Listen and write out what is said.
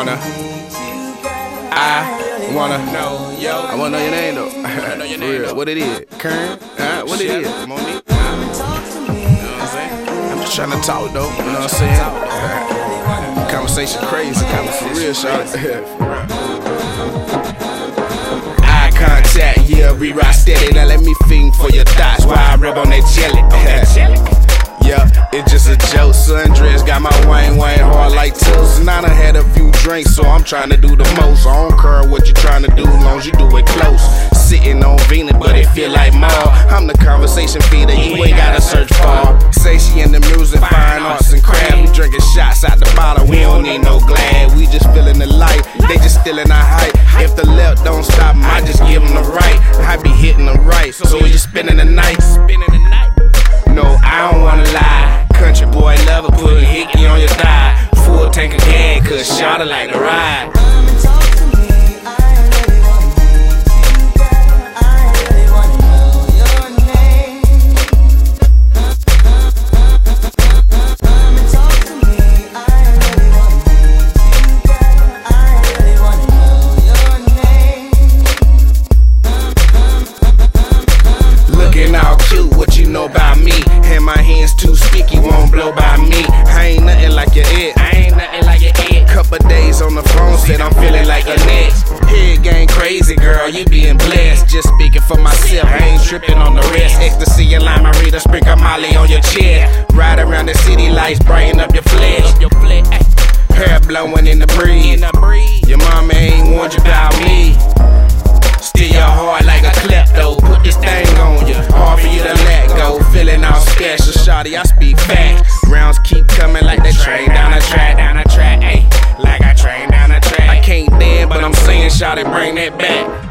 wanna. I wanna know yo. I wanna know your name though. know your name, though. What it is? Kern? Uh, what it is? Monique? I'm just trying to talk though. You know what I'm saying? Conversation crazy. For real, shot. Eye contact, yeah, we ride steady. Now let me fiend for your thoughts while I rub on that jelly. Yeah, it's just a joke. Sundress got my Wayne Wayne hard like toast. I done had a few drinks, so I'm trying to do the most. I don't care what you trying to do, long as you do it close. Sitting on Venus, but it feel like more. I'm the conversation feeder, you ain't gotta search for. Say she in the music, fine arts and craft. We drinking shots out the bottle, we don't need no glad. We just feeling the light, they just stealing our hype. If the left don't stop I just give them the right. I be hitting the right, so we just spending the night. Shawty like to ride. You being blessed. Just speaking for myself, I ain't tripping on the rest. Ecstasy and lime, I read reader, sprinkle Molly on your chest. Ride around the city lights, brighten up your flesh. Hair blowing in the breeze. Your mama ain't warned you about me. Steal your heart like a klepto. Put this thing on you. Hard for you to let go. Feeling all special, shawty. I speak facts. Rounds keep coming like they train down the track, down the track. Ayy, like I train down the track. I can't dance, but I'm saying, shawty, bring that back.